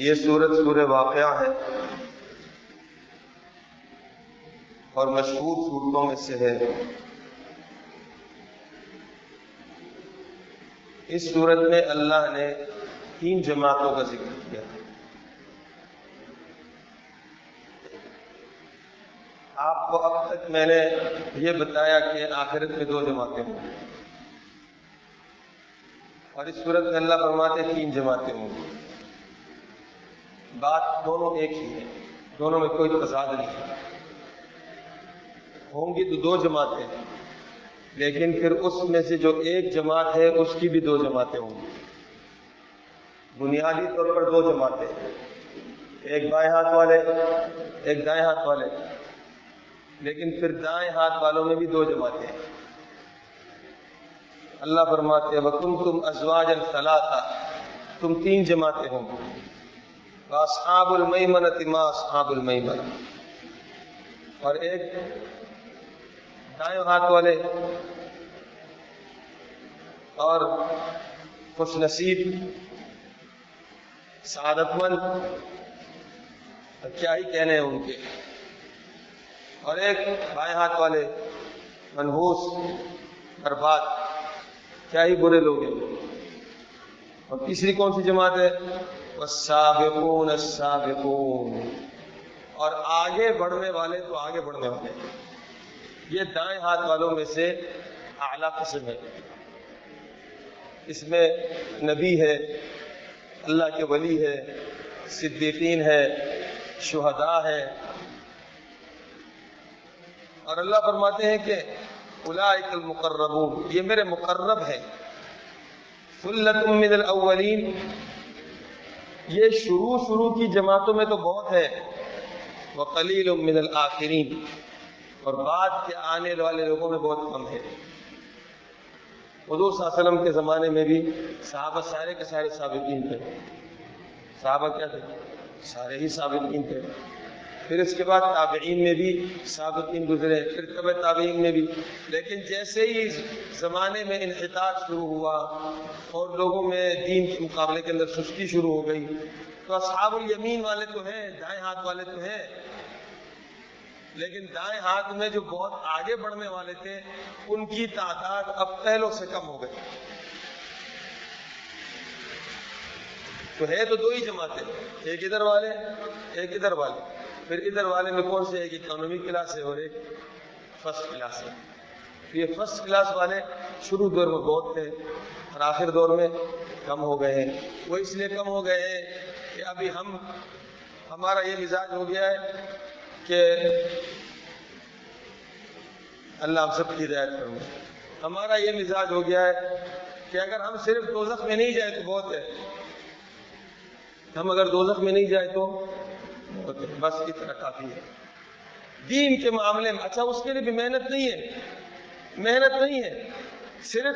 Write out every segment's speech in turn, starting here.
یہ سورت سورہ واقعہ ہے اور مشہور صورتوں میں سے ہے۔ اس صورت میں اللہ نے تین جماعتوں کا ذکر کیا۔ آپ کو اب تک میں نے یہ بتایا کہ آخرت میں دو جماعتیں ہوں۔ اور اس صورت میں اللہ فرماتے تین جماعتیں ہوں۔ بات دونوں ایک ہی ہے، دونوں میں کوئی تضاد نہیں ہے۔ ہوں گی تو دو جماعتیں، لیکن پھر اس میں سے جو ایک جماعت ہے، اس کی بھی دو جماعتیں ہوں گی۔ بنیادی طور پر دو جماعتیں۔ ایک بائیں ہاتھ والے، ایک دائیں ہاتھ والے۔ لیکن پھر دائیں ہاتھ والوں میں بھی دو جماعتیں۔ ہیں اللہ فرماتے وکم تم ازواج الثلاثہ تم تین جماعتیں ہوں گی۔ اصحاب المیمنۃ ما اصحاب المیمنہ اور ایک دائیں ہاتھ والے اور خوش نصیب سعادت مند کیا ہی کہنے ہیں ان کے؟ اور ایک بائیں ہاتھ والے منحوس برباد، کیا ہی برے لوگ ہیں؟ اور تیسری کون سی جماعت ہے؟ والسابقون السابقون. اور آگے بڑھنے والے تو آگے بڑھنے والے یہ دائیں ہاتھ والوں میں سے اعلیٰ قسم ہے. اس میں نبی ہے، اللہ کے ولی ہے، صدیقین ہے، شہداء ہے. اور اللہ فرماتے ہیں کہ اولئک المقربون، یہ میرے مقرب ہیں. سلت من الاولین یہ شروع شروع کی جماعتوں میں تو بہت ہے، وقلیل من الاخرین اور بعد کے آنے والے لوگوں میں بہت کم ہے۔ حضور صلی اللہ علیہ وسلم کے زمانے میں بھی صحابہ سارے کے سارے سابقین تھے۔ صحابہ کیا تھے؟ سارے ہی سابقین تھے۔ پھر اس کے بعد تابعین میں بھی سابقین گزرے، پھر طب تابعین میں بھی۔ لیکن جیسے ہی زمانے میں انحطاط شروع ہوا اور لوگوں میں دین کے مقابلے کے اندر سستی شروع ہو گئی، تو اصحاب الیمین والے تو ہیں، دائیں ہاتھ والے تو ہیں۔ لیکن دائیں ہاتھ میں جو بہت آگے بڑھنے والے تھے، ان کی تعداد اب پہلوں سے کم ہو گئی۔ تو ہے تو دو ہی جماعتیں، ایک ادھر والے، ایک ادھر والے۔ پھر ادھر والے میں کون سے ایک اکانومی کلاس ہے اور ایک فرسٹ کلاس ہے۔ یہ فرسٹ کلاس والے شروع دور میں بہت تھے اور آخر دور میں کم ہو گئے ہیں۔ وہ اس لیے کم ہو گئے ہیں کہ ابھی ہم، ہمارا یہ مزاج ہو گیا ہے کہ اللہ ہم سب کی ہدایت کروں ہمارا یہ مزاج ہو گیا ہے کہ اگر ہم صرف دوزخ میں نہیں جائے تو بہت ہے۔ ہم اگر دوزخ میں نہیں جائے تو بس اتنا کافی ہے۔ دین کے معاملے میں اچھا اس کے لیے بھی محنت نہیں ہے۔ محنت نہیں ہے۔ صرف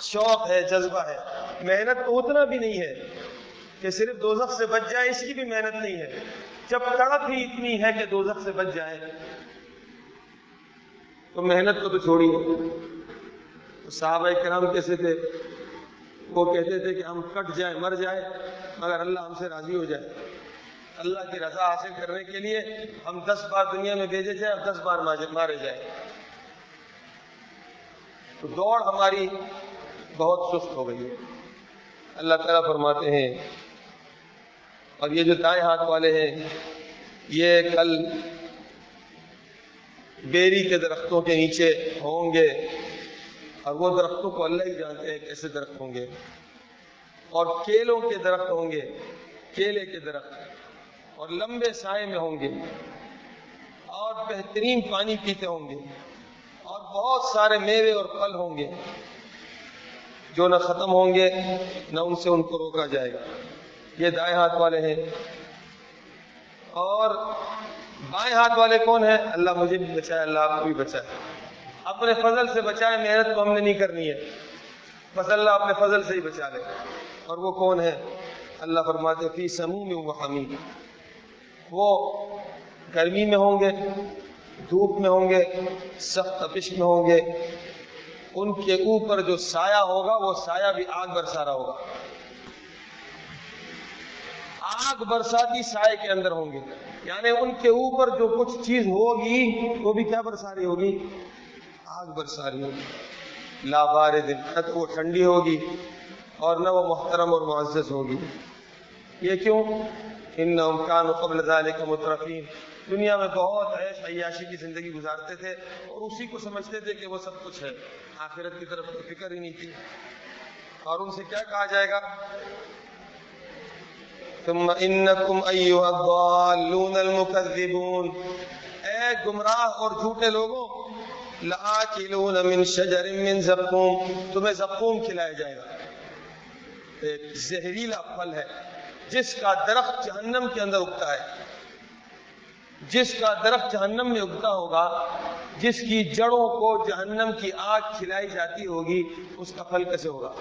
شوق ہے، جذبہ ہے۔ محنت تو اتنا بھی نہیں ہے کہ صرف دوزخ سے بچ جائے، اس کی بھی محنت نہیں ہے۔ جب تڑپ ہی اتنی ہے کہ دوزخ سے بچ جائے، تو محنت کو تو چھوڑیے تو صحابہ کرام کیسے تھے؟ وہ کہتے تھے کہ ہم کٹ جائیں، مر جائے مگر اللہ ہم سے راضی ہو جائے۔ اللہ کی رضا حاصل کرنے کے لیے ہم دس بار دنیا میں بھیجے جائیں اور دس بار مارے جائیں۔ تو دوڑ ہماری بہت سست ہو گئی ہے۔ اللہ تعالیٰ فرماتے ہیں، اور یہ جو دائیں ہاتھ والے ہیں، یہ کل بیری کے درختوں کے نیچے ہوں گے، اور وہ درختوں کو اللہ ہی جانتے ہیں کیسے درخت ہوں گے۔ اور کیلوں کے درخت ہوں گے، کیلے کے درخت۔ اور لمبے سائے میں ہوں گے اور بہترین پانی پیتے ہوں گے اور بہت سارے میوے اور پھل ہوں گے جو نہ ختم ہوں گے، نہ ان سے ان کو روکا جائے گا۔ یہ دائیں ہاتھ والے ہیں۔ اور بائیں ہاتھ والے کون ہیں؟ اللہ مجھے بھی بچائے، اللہ آپ کو بھی بچائے۔ اپنے فضل سے بچائے، محنت تو ہم نے نہیں کرنی ہے۔ بس اللہ اپنے فضل سے ہی بچا لے۔ اور وہ کون ہے اللہ فرماتے فی سموم و حمیم۔ وہ گرمی میں ہوں گے، دھوپ میں ہوں گے، سخت تپش میں ہوں گے، ان کے اوپر جو سایہ ہوگا، وہ سایہ بھی آگ برسا رہا ہوگا۔ آگ برساتی سائے کے اندر ہوں گے۔ یعنی ان کے اوپر جو کچھ چیز ہوگی، وہ بھی کیا برسا رہی ہوگی؟ آگ برسا رہی ہوگی۔ لا بارد نہ تو وہ ٹھنڈی ہوگی اور نہ وہ محترم اور معزز ہوگی۔ یہ کیوں؟ ان کان قبل ذلك مترفین۔ دنیا میں بہت عیش عیاشی کی زندگی گزارتے تھے اور اسی کو سمجھتے تھے کہ وہ سب کچھ ہے۔ آخرت کی طرف کوئی فکر ہی نہیں تھی۔ اور ان سے کیا کہا جائے گا؟ ثم انکم ایها الضالون المکذبون۔ اے گمراہ اور جھوٹے لوگوں، لآکلون من شجر من زقوم۔ تمہیں زقوم کھلایا جائے گا۔ ایک زہریلا پھل ہے۔ جس کا درخت جہنم کے اندر اگتا ہے، جس کا درخت جہنم میں اگتا ہوگا، جس کی جڑوں کو جہنم کی آگ کھلائی جاتی ہوگی، اس کا پھل کیسے ہوگا؟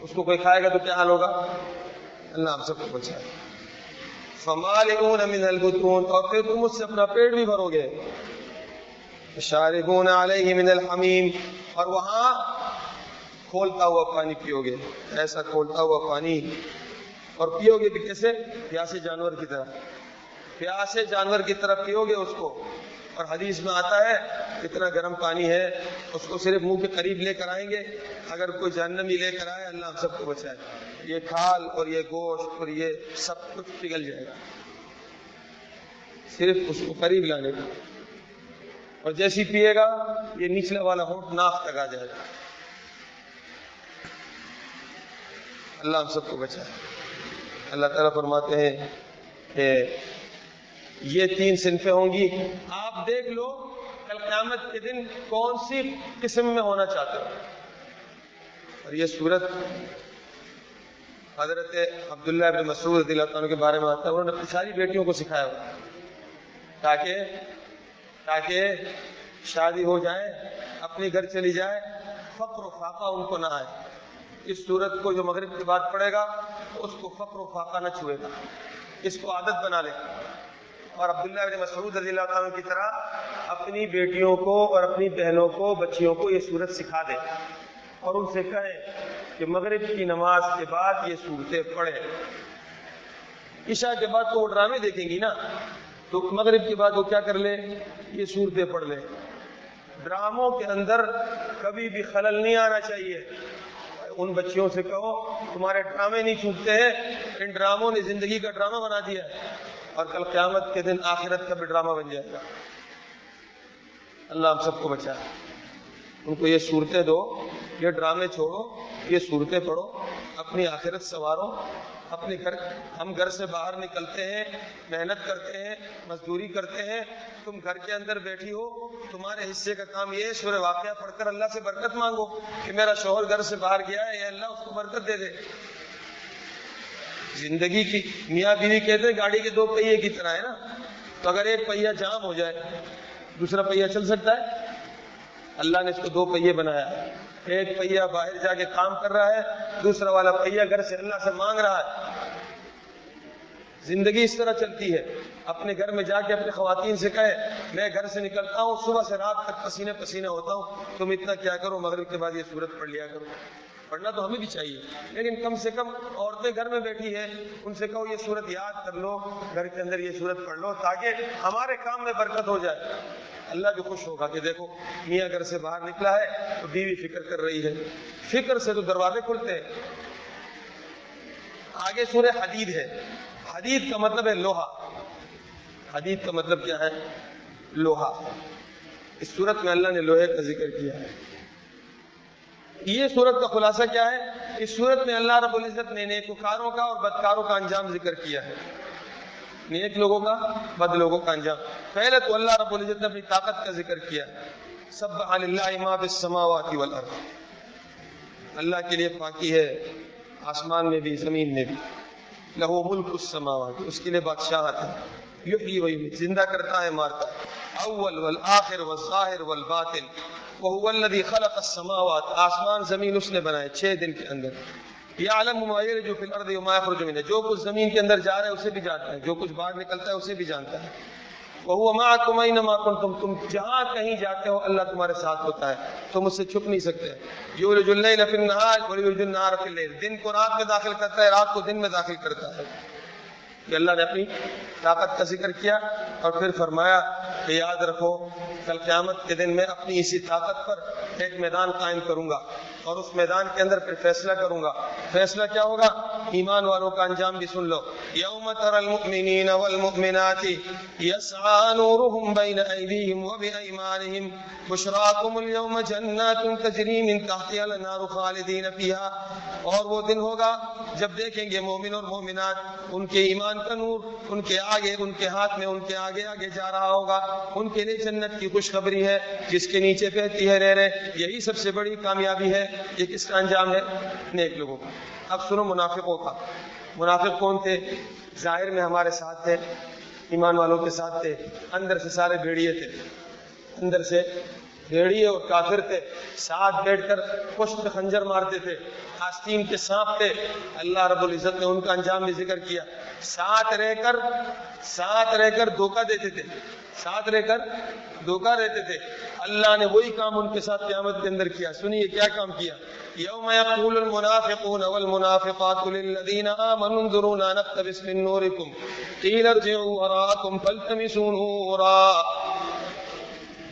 اس کو کوئی کھائے گا تو کیا حال ہوگا؟ اللہ ہم سب کو بچائے فمالئون من البطون، اور پھر تم اس سے اپنا پیٹ بھی بھرو گے۔ شاربون علیہ من الحمیم، اور وہاں کھولتا ہوا پانی پیو گے۔ ایسا کھولتا ہوا پانی اور پیو گے بھی کیسے؟ پیاسے جانور کی طرح۔ پیاسے جانور کی طرح پیو گے اس کو۔ اور حدیث میں آتا ہے اتنا گرم پانی ہے، اس کو صرف منہ کے قریب لے کر آئیں گے۔ اگر کوئی جہنمی لے کر آئے، اللہ ہم سب کو بچائے۔ یہ کھال اور یہ گوشت اور یہ سب کچھ پگھل جائے گا۔ صرف اس کو قریب لانے کا اور جیسی پیے گا، یہ نچلا والا ہونٹ ناف تک آ جائے گا۔ اللہ ہم سب کو بچائے۔ اللہ تعالیٰ فرماتے ہیں کہ یہ تین صنفیں ہوں گی۔ آپ دیکھ لو کل قیامت کے دن کون سی قسم میں ہونا چاہتے ہو۔ اور یہ صورت حضرت عبداللہ ابن مسعود رضی اللہ عنہ کے بارے میں آتا ہے۔ انہوں نے اپنی ساری بیٹیوں کو سکھایا۔ ہوا تاکہ تاکہ شادی ہو جائے، اپنے گھر چلی جائے، فقر و فاقہ ان کو نہ آئے۔ اس صورت کو جو مغرب کے بعد پڑے گا، اس کو فقر و فاقہ نہ چھوئے گا۔ اس کو عادت بنا لے۔ اور عبداللہ بن مسعود رضی اللہ عنہ کی طرح اپنی بیٹیوں کو اور اپنی بہنوں کو، بچیوں کو یہ صورت سکھا دے۔ اور ان سے کہیں کہ مغرب کی نماز کے بعد یہ صورتیں پڑھیں۔ عشاء کے بعد تو وہ ڈرامے دیکھیں گی نا۔ تو مغرب کے بعد وہ کیا کر لے؟ یہ صورتیں پڑھ لے۔ ڈراموں کے اندر کبھی بھی خلل نہیں آنا چاہیے۔ ان بچیوں سے کہو، تمہارے ڈرامے نہیں چھوٹتے ہیں، ان ڈراموں نے زندگی کا ڈرامہ بنا دیا ہے۔ اور کل قیامت کے دن آخرت کا بھی ڈرامہ بن جائے گا۔ اللہ ہم سب کو بچا ان کو یہ صورتیں دو، یہ ڈرامے چھوڑو، یہ صورتیں پڑھو، اپنی آخرت سنوارو۔ اپنے گھر ہم گھر سے باہر نکلتے ہیں، محنت کرتے ہیں، مزدوری کرتے ہیں۔ تم گھر کے اندر بیٹھی ہو، تمہارے حصے کا کام یہ سورہ واقعہ پڑھ کر اللہ سے برکت مانگو کہ میرا شوہر گھر سے باہر گیا ہے یا اللہ اس کو برکت دے دے۔ زندگی کی میاں بیوی کہتے ہیں، گاڑی کے دو پہیے کی طرح ہے نا۔ تو اگر ایک پہیا جام ہو جائے، دوسرا پہیا چل سکتا ہے۔ اللہ نے اس کو دو پہیے بنایا۔ ایک پہیا باہر جا کے کام کر رہا ہے، دوسرا والا پہیا گھر سے اللہ سے مانگ رہا ہے۔ زندگی اس طرح چلتی ہے، اپنے گھر میں جا کے اپنے خواتین سے کہے، میں گھر سے نکلتا ہوں، صبح سے رات تک پسینے پسینے ہوتا ہوں، تم اتنا کیا کرو، مغرب کے بعد یہ صورت پڑھ لیا کرو۔ پڑھنا تو ہمیں بھی چاہیے۔ لیکن کم سے کم عورتیں گھر میں بیٹھی ہیں، ان سے کہو یہ صورت یاد کر لو، گھر کے اندر یہ صورت پڑھ لو تاکہ ہمارے کام میں برکت ہو جائے۔ اللہ بھی خوش ہوگا کہ دیکھو، میاں گھر سے باہر نکلا ہے تو بیوی فکر کر رہی ہے۔ فکر سے تو دروازے کھلتے ہیں۔ آگے سورہ حدید ہے۔ حدید کا مطلب ہے لوہا۔ حدید کا مطلب کیا ہے؟ لوہا۔ اس صورت میں اللہ نے لوہے کا ذکر کیا ہے۔ یہ صورت کا خلاصہ کیا ہے؟ اس صورت میں اللہ رب العزت نے نیکوکاروں کا اور بدکاروں کا انجام ذکر کیا ہے۔ نیک لوگوں کا، بد لوگوں کا انجام۔ پہلے تو اللہ رب العزت نے اپنی طاقت کا ذکر کیا۔ سب ما فی السماوات والارض۔ اللہ کے لیے پاکی ہے، آسمان میں بھی، زمین میں بھی۔ لہو ملک السماوات۔ اس کے لیے بادشاہت ہے۔ یحیی و زندہ کرتا ہے، مارتا ہے۔ اول والآخر والظاہر والباطن۔ وهو الذي خلق السماوات. آسمان، زمین، اس نے بنائے چھ دن کے اندر. یعلم ما یلج فی الارض وما یخرج منها جو کچھ زمین کے اندر جا رہا ہے، اسے بھی جانتا ہے. جو کچھ باہر نکلتا ہے، اسے بھی جانتا ہے. وہ معکم اینما کنتم. تم جہاں کہیں جاتے ہو، اللہ تمہارے ساتھ ہوتا ہے. تم اس سے چھپ نہیں سکتے. یولج اللیل فی النہار ویولج النہار فی اللیل. دن کو رات میں داخل کرتا ہے، رات کو دن میں داخل کرتا ہے. کہ اللہ نے اپنی طاقت کا ذکر کیا اور پھر فرمایا کہ یاد رکھو، کل قیامت کے دن میں اپنی اسی طاقت پر ایک میدان قائم کروں گا۔ اور اس میدان کے اندر پھر فیصلہ کروں گا۔ فیصلہ کیا ہوگا؟ ایمان والوں کا انجام بھی سن لو۔ یوم تر المؤمنین والمؤمنات یسعى نورهم بین ایدیہم وبایمانہم۔ بشراکم اليوم جنات تجری من تحتها الانہار خالدین فیها اور وہ دن ہوگا جب دیکھیں گے مومن اور مومنات۔ ان کے ایمان کا نور، ان کے آگے، ان کے ہاتھ میں، ان کے آگے آگے جا رہا ہوگا۔ ان کے لیے جنت کی خوشخبری ہے۔ جس کے نیچے بہتی ہے رہ رہے، یہی سب سے بڑی کامیابی ہے۔ یہ کس کا انجام ہے؟ نیک لوگوں کا۔ اب سنو، منافقوں کا۔ منافق کون تھے؟ ظاہر میں ہمارے ساتھ تھے، ایمان والوں کے ساتھ تھے، اندر سے سارے بھیڑیے تھے۔ اندر سے بھیڑیے اور کافر تھے۔ ساتھ بیٹھ کر پشت خنجر مارتے تھے، آستین کے سانپ تھے۔ اللہ رب العزت نے ان کا انجام بھی ذکر کیا۔ ساتھ رہ کر، ساتھ رہ کر دھوکہ دیتے تھے۔ ساتھ رہ کر دھوکہ دیتے تھے۔ اللہ نے وہی کام ان کے ساتھ قیامت کے اندر کیا۔ سنیے کیا کام کیا؟ یوم یقول المنافقون والمنافقات للذین آمنوا انظرونا نقتبس من نورکم۔ قیل ارجعوا وراءکم فالتمسوا نورا۔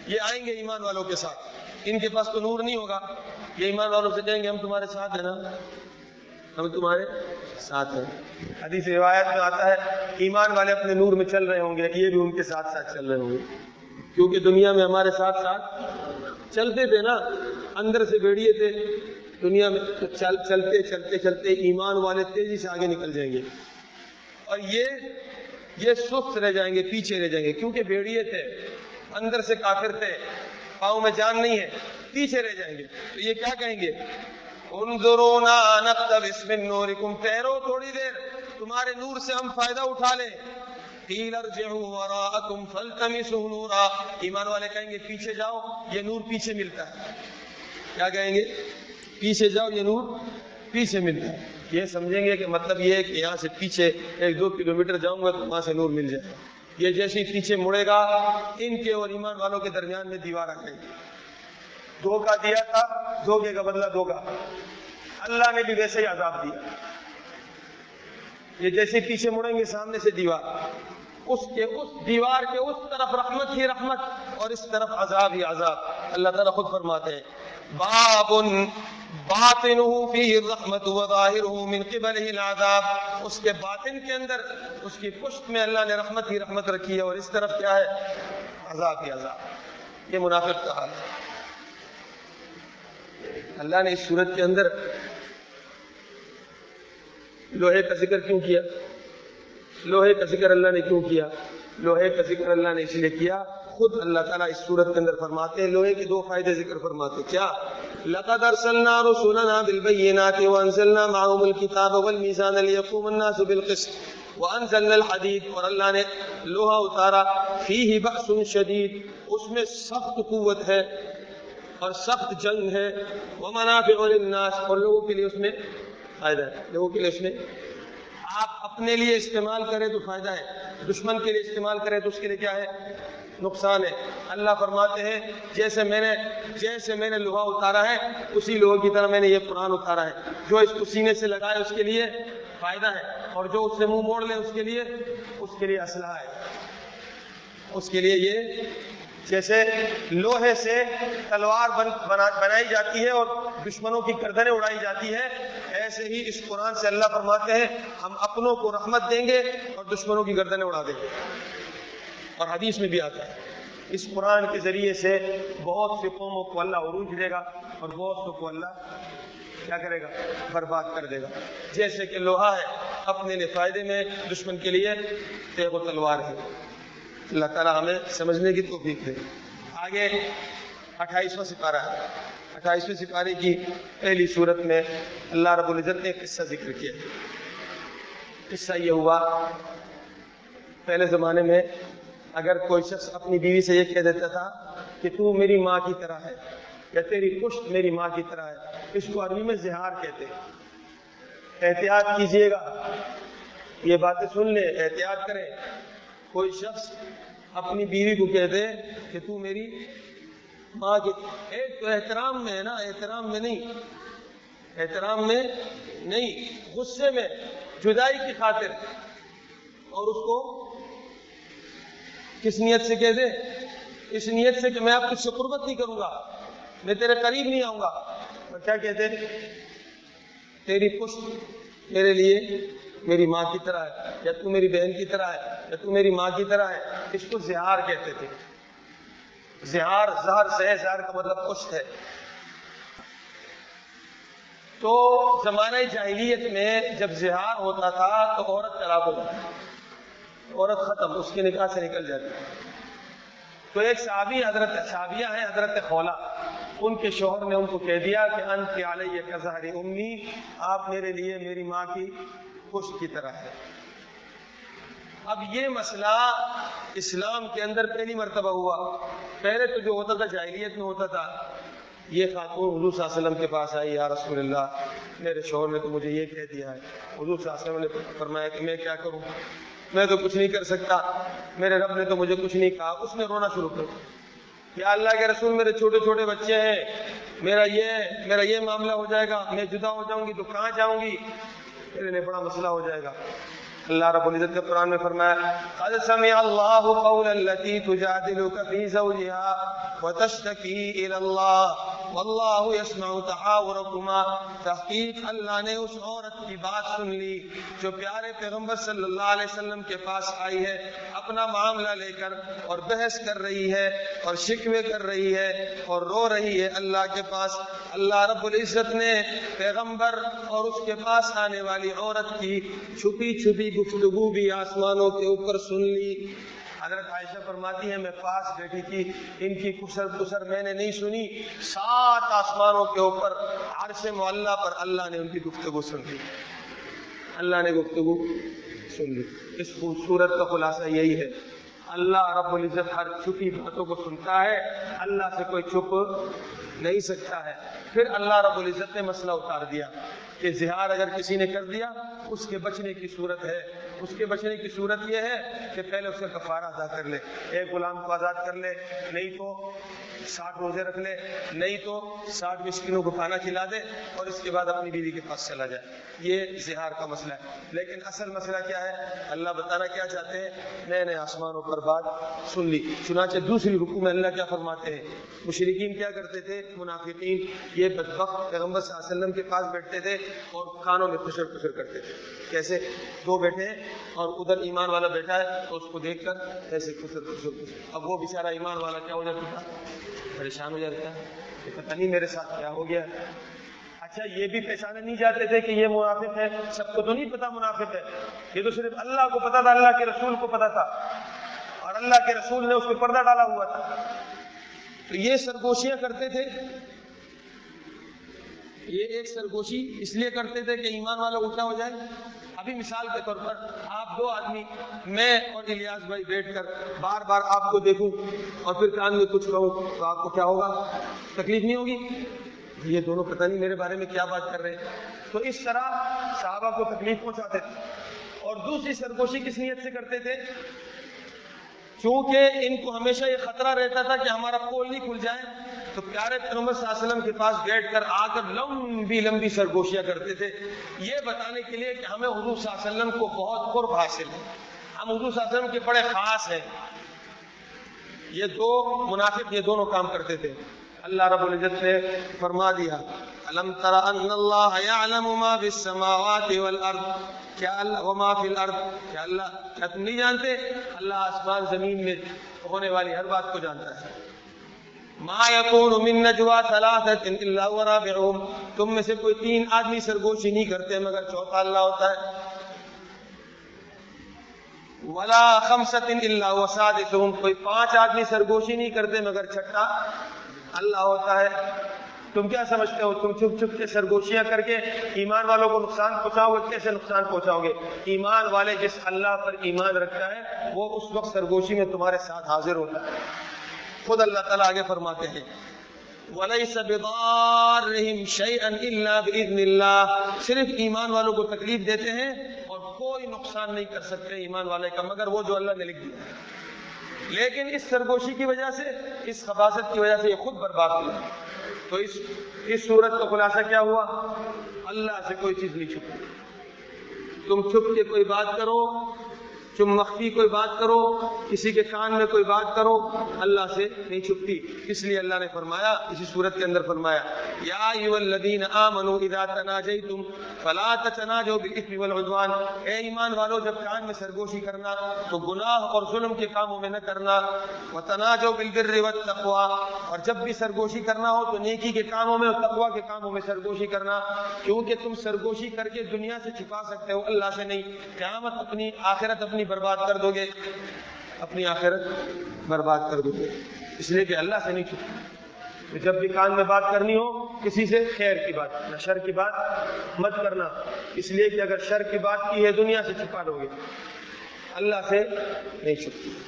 یہ آئیں گے ایمان والوں کے ساتھ۔ ان کے پاس تو نور نہیں ہوگا۔ یہ ایمان والوں سے کہیں گے، ہم تمہارے ساتھ ہیں نا۔ ہم تمہارے ساتھ ہیں۔ حدیث روایت میں آتا ہے ایمان والے اپنے نور میں چل رہے ہوں گے یہ بھی ان کے ساتھ ساتھ چل رہے ہوں گے۔ کیونکہ دنیا میں ہمارے ساتھ ساتھ چلتے تھے نا اندر سے بیڑیے تھے۔ دنیا میں چل چلتے چلتے چلتے ایمان والے تیزی سے آگے نکل جائیں گے۔ اور یہ یہ سست رہ جائیں گے پیچھے رہ جائیں گے۔ کیونکہ بیڑیے تھے اندر سے کافر تھے پاؤں میں جان نہیں ہے پیچھے رہ جائیں گے۔ تو یہ کیا کہیں گے؟ انظرونا نقتبس من نورکم، ٹھہرو تھوڑی دیر، تمہارے نور سے ہم فائدہ اٹھا لیں۔ قیل ارجعوا وراءکم فالتمسوا نورا۔ ایمان والے کہیں گے، پیچھے جاؤ، یہ نور پیچھے ملتا ہے۔ کیا کہیں گے؟ پیچھے جاؤ، یہ نور پیچھے ملتا ہے۔ یہ سمجھیں گے کہ مطلب یہ ہے کہ یہاں سے پیچھے ایک دو کلومیٹر جاؤں گا تو وہاں سے نور مل جائے۔ یہ جیسے پیچھے مڑے گا، ان کے اور ایمان والوں کے درمیان میں دیوار آ گئی دھوکہ دیا تھا، دھوکے کا بدلہ دھوکہ اللہ نے بھی ویسے ہی عذاب دیا۔ یہ جیسے پیچھے مڑیں گے، سامنے سے دیوار۔ اس کے، اس دیوار کے اس طرف رحمت ہی رحمت اور اس طرف عذاب ہی عذاب۔ اللہ تعالیٰ خود فرماتے ہیں باب باطنه فيه الرحمت وظاهره من قبله العذاب۔ اس کے باطن کے اندر، اس کی پشت میں اللہ نے رحمت ہی رحمت رکھی ہے اور اس طرف کیا ہے؟ عذاب ہی عذاب۔ یہ منافق کا حال ہے۔ اللہ نے اس صورت کے اندر لوہے کا ذکر کیوں کیا؟ لوہے کا ذکر اللہ نے کیوں کیا؟ لوہے کا ذکر اللہ نے اس لیے کیا؟ خود اللہ تعالیٰ اس صورت کے اندر فرماتے ہیں، لوہے کے دو فائدے ذکر فرماتے ہیں۔ کیا؟ لقد ارسلنا رسولنا بالبينات وانزلنا معهم الكتاب والميزان ليقوم الناس بالقسط وانزلنا الحديد اور اللہ نے لوہا اتارا فيه بأس شدید، اس میں سخت قوت ہے۔ اور سخت جنگ ہے۔ ومنافع للناس، اور لوگوں کے لیے اس میں فائدہ ہے۔ لوگوں کے لیے اس میں آپ اپنے لیے استعمال کریں تو فائدہ ہے۔ دشمن کے لیے استعمال کریں تو اس کے لیے کیا ہے؟ نقصان ہے۔ اللہ فرماتے ہیں، جیسے میں نے، جیسے میں نے لوہا اتارا ہے، اسی لوہے کی طرح میں نے یہ قرآن اتارا ہے۔ جو اس کو سینے سے لگائے اس کے لیے فائدہ ہے، اور جو اس سے منہ موڑ لے اس کے لیے، اس کے لیے اسلحہ ہے۔ اس کے لیے یہ جیسے لوہے سے تلوار بن بنا بنائی جاتی ہے اور دشمنوں کی گردنیں اڑائی جاتی ہے ایسے ہی اس قرآن سے اللہ فرماتے ہیں، ہم اپنوں کو رحمت دیں گے اور دشمنوں کی گردنیں اڑا دیں گے۔ اور حدیث میں بھی آتا ہے، اس قرآن کے ذریعے سے بہت سے قوموں کو اللہ عروج دے گا اور بہت سے کو اللہ کیا کرے گا؟ برباد کر دے گا۔ جیسے کہ لوہا ہے، اپنے لیے فائدے میں دشمن کے لیے تیغ و تلوار ہے۔ اللہ تعالیٰ ہمیں سمجھنے کی توفیق دے۔ آگے اٹھائیسواں سپارہ۔ اٹھائیسویں سپارے کی پہلی صورت میں اللہ رب العزت نے قصہ ذکر کیا۔ قصہ یہ ہوا، پہلے زمانے میں اگر کوئی شخص اپنی بیوی سے یہ کہہ دیتا تھا کہ تو میری ماں کی طرح ہے یا تیری پشت میری ماں کی طرح ہے، اس کو عربی میں زہار کہتے ہیں۔ احتیاط کیجیے گا، یہ باتیں سن لیں، احتیاط کریں۔ کوئی شخص اپنی بیوی کو کہہ دے کہ تو میری ماں کی ایک تو احترام میں ہے نا، احترام میں نہیں۔ احترام میں نہیں، غصے میں، جدائی کی خاطر۔ اور اس کو کس نیت سے کہہ دے؟ اس نیت سے کہ میں آپ کی قربت نہیں کروں گا، میں تیرے قریب نہیں آؤں گا۔ اور کیا کہتے؟ تیری پشت میرے لیے میری ماں کی طرح ہے، یا تو میری بہن کی طرح ہے، یا تو میری ماں کی طرح ہے، اس کو زہار کہتے تھے۔ زہار، زہر سے زہر کا مطلب پشت ہے۔ تو زمانہ جاہلیت میں جب زہار ہوتا تھا تو عورت طلاق ہو جاتی عورت ختم، اس کے نکاح سے نکل جاتی تو ایک صحابی، حضرت صحابیہ ہیں، حضرت خولا، ان کے شوہر نے ان کو کہہ دیا کہ انت علیہ کظہر امی، آپ میرے لیے، میری ماں کی خوش کی طرح ہے۔ اب یہ مسئلہ اسلام کے اندر پہلی مرتبہ ہوا۔ پہلے تو جو ہوتا تھا، جاہلیت میں ہوتا تھا۔ یہ خاتون حضور صلی اللہ علیہ وسلم کے پاس آئی، یا رسول اللہ، میرے شوہر نے تو مجھے یہ کہہ دیا ہے۔ حضور صلی اللہ علیہ وسلم نے فرمایا کہ میں کیا کروں؟ میں تو کچھ نہیں کر سکتا۔ میرے رب نے تو مجھے کچھ نہیں کہا۔ اس نے رونا شروع کر یا اللہ کے رسول، میرے چھوٹے چھوٹے بچے ہیں۔ میرا یہ میرا یہ معاملہ ہو جائے گا۔ میں جدا ہو جاؤں گی تو کہاں جاؤں گی؟ میرے بڑا مسئلہ ہو جائے گا۔ اللہ رب العزت کے قرآن میں فرمایا قد سمع اللہ قول التي تجادلك في زوجها وتشتكي الى الله واللہ یسمع تحاورکما۔ تحقیق اللہ نے اس عورت کی بات سن لی جو پیارے پیغمبر صلی اللہ علیہ وسلم کے پاس آئی ہے، اپنا معاملہ لے کر اور بحث کر رہی ہے اور شکوے کر رہی ہے اور رو رہی ہے اللہ کے پاس۔ اللہ رب العزت نے پیغمبر اور اس کے پاس آنے والی عورت کی چھپی چھپی گفتگو بھی آسمانوں کے اوپر سن لی۔ حضرت عائشہ فرماتی ہے میں پاس بیٹھی تھی، ان کی کسر کسر میں نے نہیں سنی۔ سات آسمانوں کے اوپر عرش معلہ پر اللہ نے ان کی گفتگو سن لی۔ اللہ نے گفتگو سن لی۔ اس خوبصورت کا خلاصہ یہی ہے۔ اللہ رب العزت ہر چھپی باتوں کو سنتا ہے، اللہ سے کوئی چھپ نہیں سکتا ہے۔ پھر اللہ رب العزت نے مسئلہ اتار دیا۔ کہ زہار اگر کسی نے کر دیا، اس کے بچنے کی صورت ہے۔ اس کے بچنے کی صورت یہ ہے کہ پہلے اس کا کفارہ ادا کر لے۔ ایک غلام کو آزاد کر لے، نہیں تو ساٹھ روزے رکھ لے، نہیں تو ساٹھ مسکینوں کو کھانا کھلا دے اور اس کے بعد اپنی بیوی کے پاس چلا جائے۔ یہ زہار کا مسئلہ ہے۔ لیکن اصل مسئلہ کیا ہے؟ اللہ بتانا کیا چاہتے ہیں؟ نئے نئے آسمانوں پر بات سن لی۔ چنانچہ دوسری حکم میں اللہ کیا فرماتے ہیں؟ مشرقین کیا کرتے تھے؟ منافقین۔ یہ بدبخت پیغمبر صلی اللہ علیہ وسلم کے پاس بیٹھتے تھے۔ اور کانوں میں خشر خشر کرتے تھے۔ کیسے؟ دو بیٹھے ہیں اور ادھر ایمان والا بیٹھا ہے تو اس کو دیکھ کر ایسے خشر خشر خشر اب وہ بیچارہ ایمان والا کیا ہو جاتا تھا؟ پریشان ہو جاتا کہ پتہ نہیں میرے ساتھ کیا ہو گیا۔ اچھا یہ بھی پہچانے نہیں جاتے تھے کہ یہ منافق ہے۔ سب کو تو نہیں پتا منافق ہے۔ یہ تو صرف اللہ کو پتا تھا، اللہ کے رسول کو پتا تھا۔ اور اللہ کے رسول نے اس پہ پردہ ڈالا ہوا تھا۔ تو یہ سرگوشیاں کرتے تھے۔ یہ ایک سرگوشی اس لیے کرتے تھے کہ ایمان والا اٹھا ہو جائے۔ ابھی مثال کے طور پر آپ دو آدمی، میں اور الیاس بھائی بیٹھ کر بار بار آپ کو دیکھوں اور پھر کان میں کچھ کہوں تو آپ کو کیا ہوگا؟ تکلیف نہیں ہوگی؟ یہ دونوں پتہ نہیں میرے بارے میں کیا بات کر رہے ہیں۔ تو اس طرح صحابہ کو تکلیف پہنچاتے تھے۔ اور دوسری سرگوشی کس نیت سے کرتے تھے؟ چونکہ ان کو ہمیشہ یہ خطرہ رہتا تھا کہ ہمارا پول نہیں کھل جائے۔ تو پیارے پیغمبر صلی اللہ علیہ وسلم کے پاس بیٹھ کر آ کر لمبی لمبی سرگوشیاں کرتے تھے۔ یہ بتانے کے لیے کہ ہمیں حضور صلی اللہ علیہ وسلم کو بہت قرب حاصل ہے۔ ہم حضور صلی اللہ علیہ وسلم کے بڑے خاص ہیں۔ یہ دو منافق یہ دونوں کام کرتے تھے۔ اللہ رب العزت نے فرما دیا، الم تر ان اللہ یعلم ما فی السماوات والارض کیا اللہ، وما فی الارض؟ کیا اللہ، کیا تم نہیں جانتے؟ اللہ آسمان، زمین میں ہونے والی ہر بات کو جانتا ہے۔ ما یکون من نجوا ثلاثت الا هو رابعهم. تم میں سے کوئی تین آدمی سرگوشی نہیں کرتے مگر چوتھا اللہ ہوتا ہے. ولا خمسۃ الا هو سادسهم. کوئی پانچ آدمی سرگوشی نہیں کرتے مگر چھٹا اللہ ہوتا ہے. تم کیا سمجھتے ہو؟ تم چھپ چھپ کے سرگوشیاں کر کے ایمان والوں کو نقصان پہنچاؤ گے؟ کیسے نقصان پہنچاؤ گے؟ ایمان والے جس اللہ پر ایمان رکھتا ہے، وہ اس وقت سرگوشی میں تمہارے ساتھ حاضر ہوتا ہے۔ خود اللہ تعالیٰ آگے فرماتے ہیں۔ وَلَيْسَ بِضَارِّهِمْ شَيْئًا إِلَّا بِإِذْنِ اللَّهِ۔ صرف ایمان والوں کو تکلیف دیتے ہیں اور کوئی نقصان نہیں کر سکتے ایمان والے کا، مگر وہ جو اللہ نے لکھ دیا۔ لیکن اس سرگوشی کی وجہ سے، اس خباصت کی وجہ سے یہ خود برباد ہوا۔ تو اس اس صورت کا خلاصہ کیا ہوا؟ اللہ سے کوئی چیز نہیں چھپتی تم چھپ کے کوئی بات کرو تم مخفی کوئی بات کرو، کسی کے کان میں کوئی بات کرو، اللہ سے نہیں چھپتی۔ اس لیے اللہ نے فرمایا، اسی صورت کے اندر فرمایا، یا ایھا الذین آمنوا اذا تناجیتم فلا تتناجوا بالاثم والعدوان۔ اے ایمان والو، جب کان میں سرگوشی کرنا، تو گناہ اور ظلم کے کاموں میں نہ کرنا۔ وتناجوا بالبر والتقوى اور جب بھی سرگوشی کرنا ہو، تو نیکی کے کاموں میں اور تقوی کے کاموں میں سرگوشی کرنا۔ کیونکہ تم سرگوشی کر کے دنیا سے چھپا سکتے ہو، اللہ سے نہیں۔ قیامت اپنی، آخرت اپنی برباد کر دو گے۔ اپنی آخرت برباد کر دو گے۔ اس لیے کہ اللہ سے نہیں چھپتی جب بھی کان میں بات کرنی ہو، کسی سے خیر کی بات، نہ شر کی بات مت کرنا۔ اس لیے کہ اگر شر کی بات کی ہے، دنیا سے چھپا لو گے۔ اللہ سے نہیں چھپتی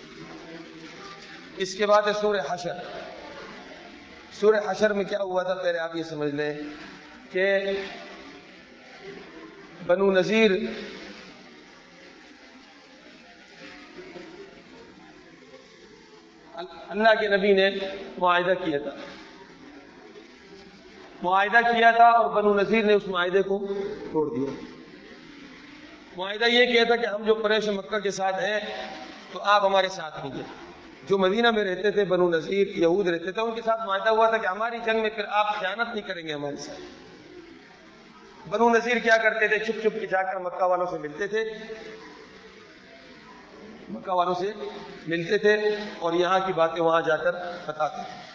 اس کے بعد ہے سورہ حشر۔ سورہ حشر میں کیا ہوا تھا؟ پہلے آپ یہ سمجھ لیں کہ بنو نذیر اللہ کے نبی نے معاہدہ کیا تھا۔ معاہدہ کیا تھا اور بنو نذیر نے اس معاہدے کو توڑ دیا۔ معاہدہ یہ کیا تھا کہ ہم جو قریش مکہ کے ساتھ ہیں، تو آپ ہمارے ساتھ نہیں گئے جو مدینہ میں رہتے تھے، بنو نذیر، یہود رہتے تھے، ان کے ساتھ معاہدہ ہوا تھا کہ ہماری جنگ میں پھر آپ خیانت نہیں کریں گے ہمارے ساتھ۔ بنو نذیر کیا کرتے تھے؟ چھپ چھپ کے جا کر مکہ والوں سے ملتے تھے۔ مکہ والوں سے ملتے تھے اور یہاں کی باتیں وہاں جا کر بتاتے تھے۔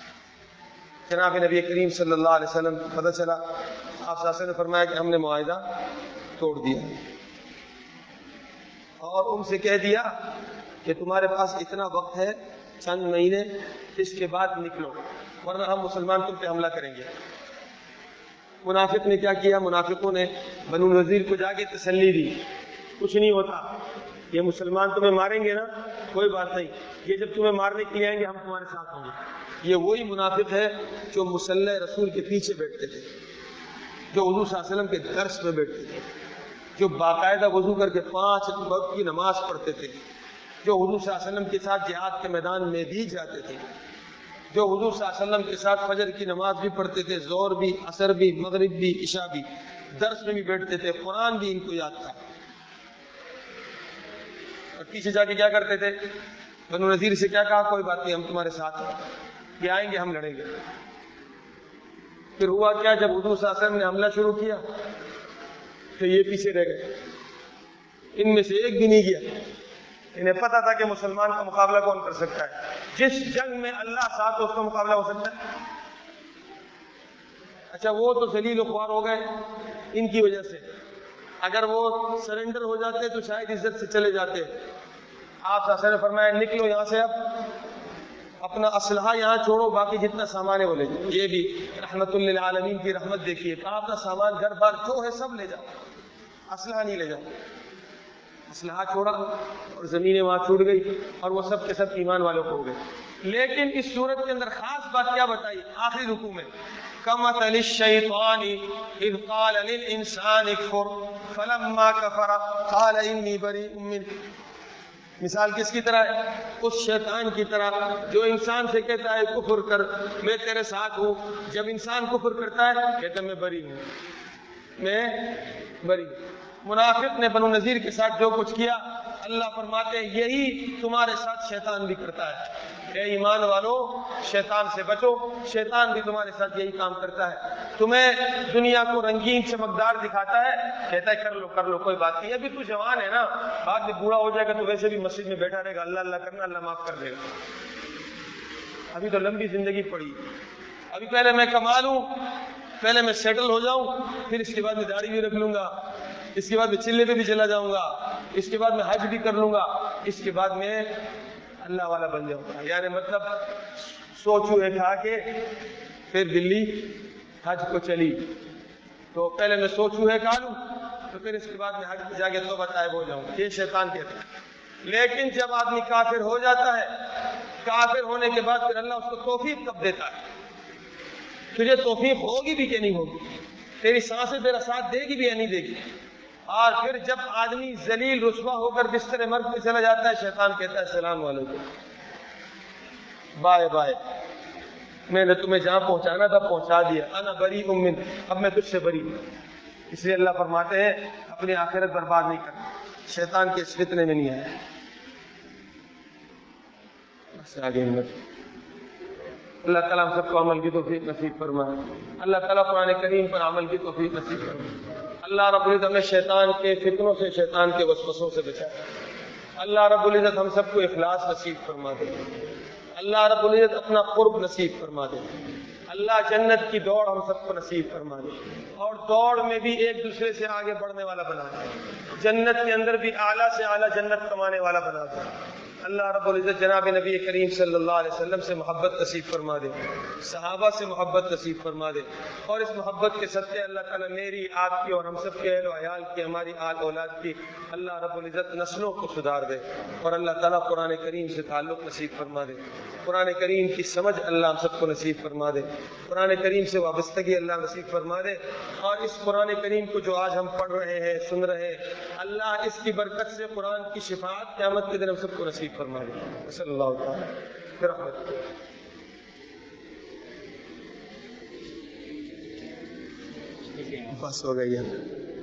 جناب نبی کریم صلی اللہ علیہ وسلم پتہ چلا، آپ ساسے نے فرمایا کہ ہم نے معاہدہ توڑ دیا۔ اور ان سے کہہ دیا کہ تمہارے پاس اتنا وقت ہے، چند مہینے، اس کے بعد نکلو، ورنہ ہم مسلمان تم پہ حملہ کریں گے۔ منافق نے کیا کیا؟ منافقوں نے بنو نذیر کو جا کے تسلی دی۔ کچھ نہیں ہوتا۔ یہ مسلمان تمہیں ماریں گے نا، کوئی بات نہیں۔ یہ جب تمہیں مارنے کے لیے آئیں گے، ہم تمہارے ساتھ ہوں گے۔ یہ وہی منافق ہے جو مسلح رسول کے پیچھے بیٹھتے تھے، جو حضور صلی اللہ علیہ وسلم کے درس میں بیٹھتے تھے، جو باقاعدہ وضو کر کے پانچ وقت کی نماز پڑھتے تھے، جو حضور صلی اللہ علیہ وسلم کے ساتھ جہاد کے میدان میں بھی جاتے تھے، جو حضور صلی اللہ علیہ وسلم کے ساتھ فجر کی نماز بھی پڑھتے تھے زور بھی، عصر بھی، مغرب بھی، عشاء بھی، درس میں بھی بیٹھتے تھے۔ قرآن بھی ان کو یاد تھا۔ اور پیچھے جا کے کیا کرتے تھے؟ بنو نذیر سے کیا کہا؟ کوئی بات نہیں، ہم تمہارے ساتھ ہیں۔ یہ آئیں گے، ہم لڑیں گے۔ پھر ہوا کیا جب حضور صلی نے حملہ شروع کیا؟ تو یہ پیچھے رہ گئے۔ ان میں سے ایک بھی نہیں گیا۔ انہیں پتا تھا کہ مسلمان کا مقابلہ کون کر سکتا ہے۔ جس جنگ میں اللہ ساتھ اس کا مقابلہ ہو سکتا ہے۔ اچھا وہ تو ذلیل و خوار ہو گئے۔ ان کی وجہ سے۔ اگر وہ سرنڈر ہو جاتے تو شاید عزت سے چلے جاتے۔ آپ نے فرمایا، نکلو یہاں سے اب، اپنا اسلحہ یہاں چھوڑو، باقی جتنا سامان ہے وہ لے جاؤ۔ یہ بھی رحمت للعالمین کی رحمت دیکھیے۔ کہا اپنا سامان گھر بار جو ہے سب لے جاؤ۔ اسلحہ نہیں لے جاؤ۔ اسلحہ چھوڑا اور زمینیں وہاں چھوٹ گئی اور وہ سب کے سب ایمان والوں کو ہو گئے۔ لیکن اس صورت کے اندر خاص بات کیا بتائی؟ آخری رکوع میں كمثل الشيطان إذ قال للإنسان اكفر۔ فلما کفر، قال، انی بری منك مثال کس کی طرح؟ ہے اس شیطان کی طرح، جو انسان سے کہتا ہے، کفر کر، میں تیرے ساتھ ہوں جب انسان کفر کرتا ہے، کہتا ہے، میں بری ہوں میں بری منافق نے بنو نذیر کے ساتھ جو کچھ کیا اللہ فرماتے ہیں، یہی تمہارے ساتھ شیطان بھی کرتا ہے۔ اے ایمان والو، شیطان سے بچو، شیطان بھی تمہارے ساتھ یہی کام کرتا ہے۔ تمہیں دنیا کو رنگین چمکدار دکھاتا ہے، کہتا ہے، کر لو کر لو، کوئی بات نہیں۔ ابھی تو جوان ہے نا۔ بعد میں بوڑھا ہو جائے گا تو ویسے بھی مسجد میں بیٹھا رہے گا۔ اللہ اللہ کرنا، اللہ معاف کر دے گا۔ ابھی تو لمبی زندگی پڑی۔ ابھی پہلے میں کما لوں پہلے میں سیٹل ہو جاؤں، پھر اس کے بعد میں داڑھی بھی رکھ لوں گا۔ اس کے بعد میں چلے پہ بھی چلا جاؤں گا، اس کے بعد میں حج بھی کر لوں گا، اس کے بعد میں اللہ والا بن جاؤں گا۔ یعنی مطلب سو چوہے کھا کے پھر دلی حج کو چلی۔ تو پہلے میں سو چوہے کھا لوں، تو پھر اس کے بعد میں حج پہ جا کے تو بتائے ہو جاؤں۔ یہ شیطان کہتا ہے لیکن جب آدمی کافر ہو جاتا ہے، کافر ہونے کے بعد پھر اللہ اس کو توفیق کب دیتا ہے؟ تجھے توفیق ہوگی بھی کہ نہیں ہوگی؟ تیری سانسیں تیرا ساتھ دے گی بھی یا نہیں دے گی؟ اور پھر جب آدمی ذلیل رسوا ہو کر بستر مرد پہ چلا جاتا ہے، شیطان کہتا ہے، السلام علیکم۔ Bye bye. میں نے تمہیں جہاں پہنچانا تھا، پہنچا دیا۔ انا بری امن اب میں تجھ سے بری۔ اس لیے اللہ فرماتے ہیں، اپنی آخرت برباد نہیں کرنا۔ شیطان کے اس فتنے میں نہیں آیا۔ بس آگے ہمت اللہ تعالیٰ ہم سب کو عمل کی توفیق نصیب فرمائے۔ اللہ تعالیٰ قرآن کریم پر عمل کی توفیق نصیب فرمائے۔ اللہ رب العزت ہمیں شیطان کے فتنوں سے، شیطان کے وسوسوں سے بچائے۔ اللہ رب العزت ہم سب کو اخلاص نصیب فرما دے۔ اللہ رب العزت اپنا قرب نصیب فرما دے۔ اللہ جنت کی دوڑ ہم سب کو نصیب فرما دے۔ اور دوڑ میں بھی ایک دوسرے سے آگے بڑھنے والا بنا دے۔ جنت کے اندر بھی اعلیٰ سے اعلیٰ جنت کمانے والا بنا دے۔ اللہ رب العزت جناب نبی کریم صلی اللہ علیہ وسلم سے محبت نصیب فرما دے، صحابہ سے محبت نصیب فرما دے اور اس محبت کے صدقے اللہ تعالیٰ میری، آپ کی اور ہم سب کے اہل و عیال کی، ہماری آل اولاد کی اللہ رب العزت نسلوں کو سدھار دے اور اللہ تعالیٰ قرآن کریم سے تعلق نصیب فرما دے۔ قرآن کریم کی سمجھ اللہ ہم سب کو نصیب فرما دے۔ قرآن کریم سے وابستگی اللہ نصیب فرما دے اور اس قرآن کریم کو جو آج ہم پڑھ رہے ہیں، سن رہے ہیں، اللہ اس کی برکت سے قرآن کی شفاعت قیامت کے دن ہم سب کو نصیب فرما دے صلی اللہ تعالیٰ پھر بس ہو گئی ہے۔